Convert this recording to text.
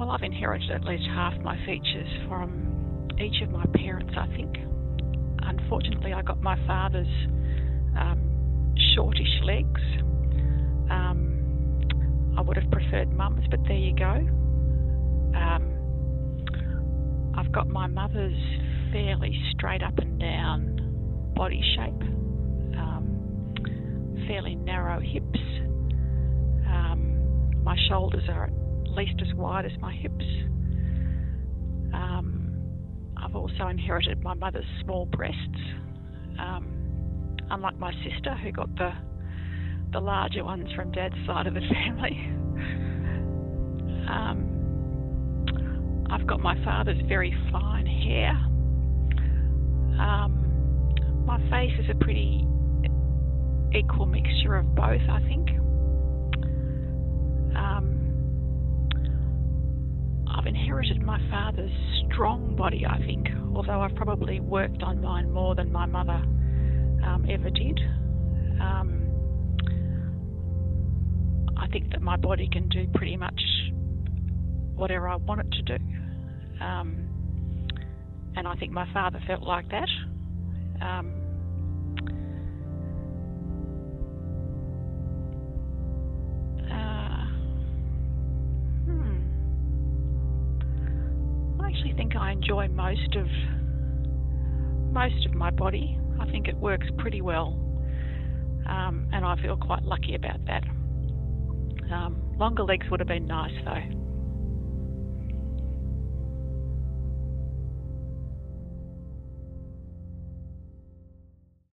Well, I've inherited at least half my features from each of my parents, I think. Unfortunately, I got my father's um, shortish legs. Um, I would have preferred mum's, but there you go. Um, I've got my mother's fairly straight up and down body shape, um, fairly narrow hips. Um, my shoulders are at least as wide as my hips. Um, I've also inherited my mother's small breasts, um, unlike my sister who got the the larger ones from dad's side of the family. Um, I've got my father's very fine hair. Um, my face is a pretty equal mixture of both, I think. Inherited my father's strong body, I think, although I've probably worked on mine more than my mother um, ever did. Um, I think that my body can do pretty much whatever I want it to do. Um, and I think my father felt like that. Um, actually think I enjoy most of most of my body. I think it works pretty well, um, and I feel quite lucky about that. Um, longer legs would have been nice though.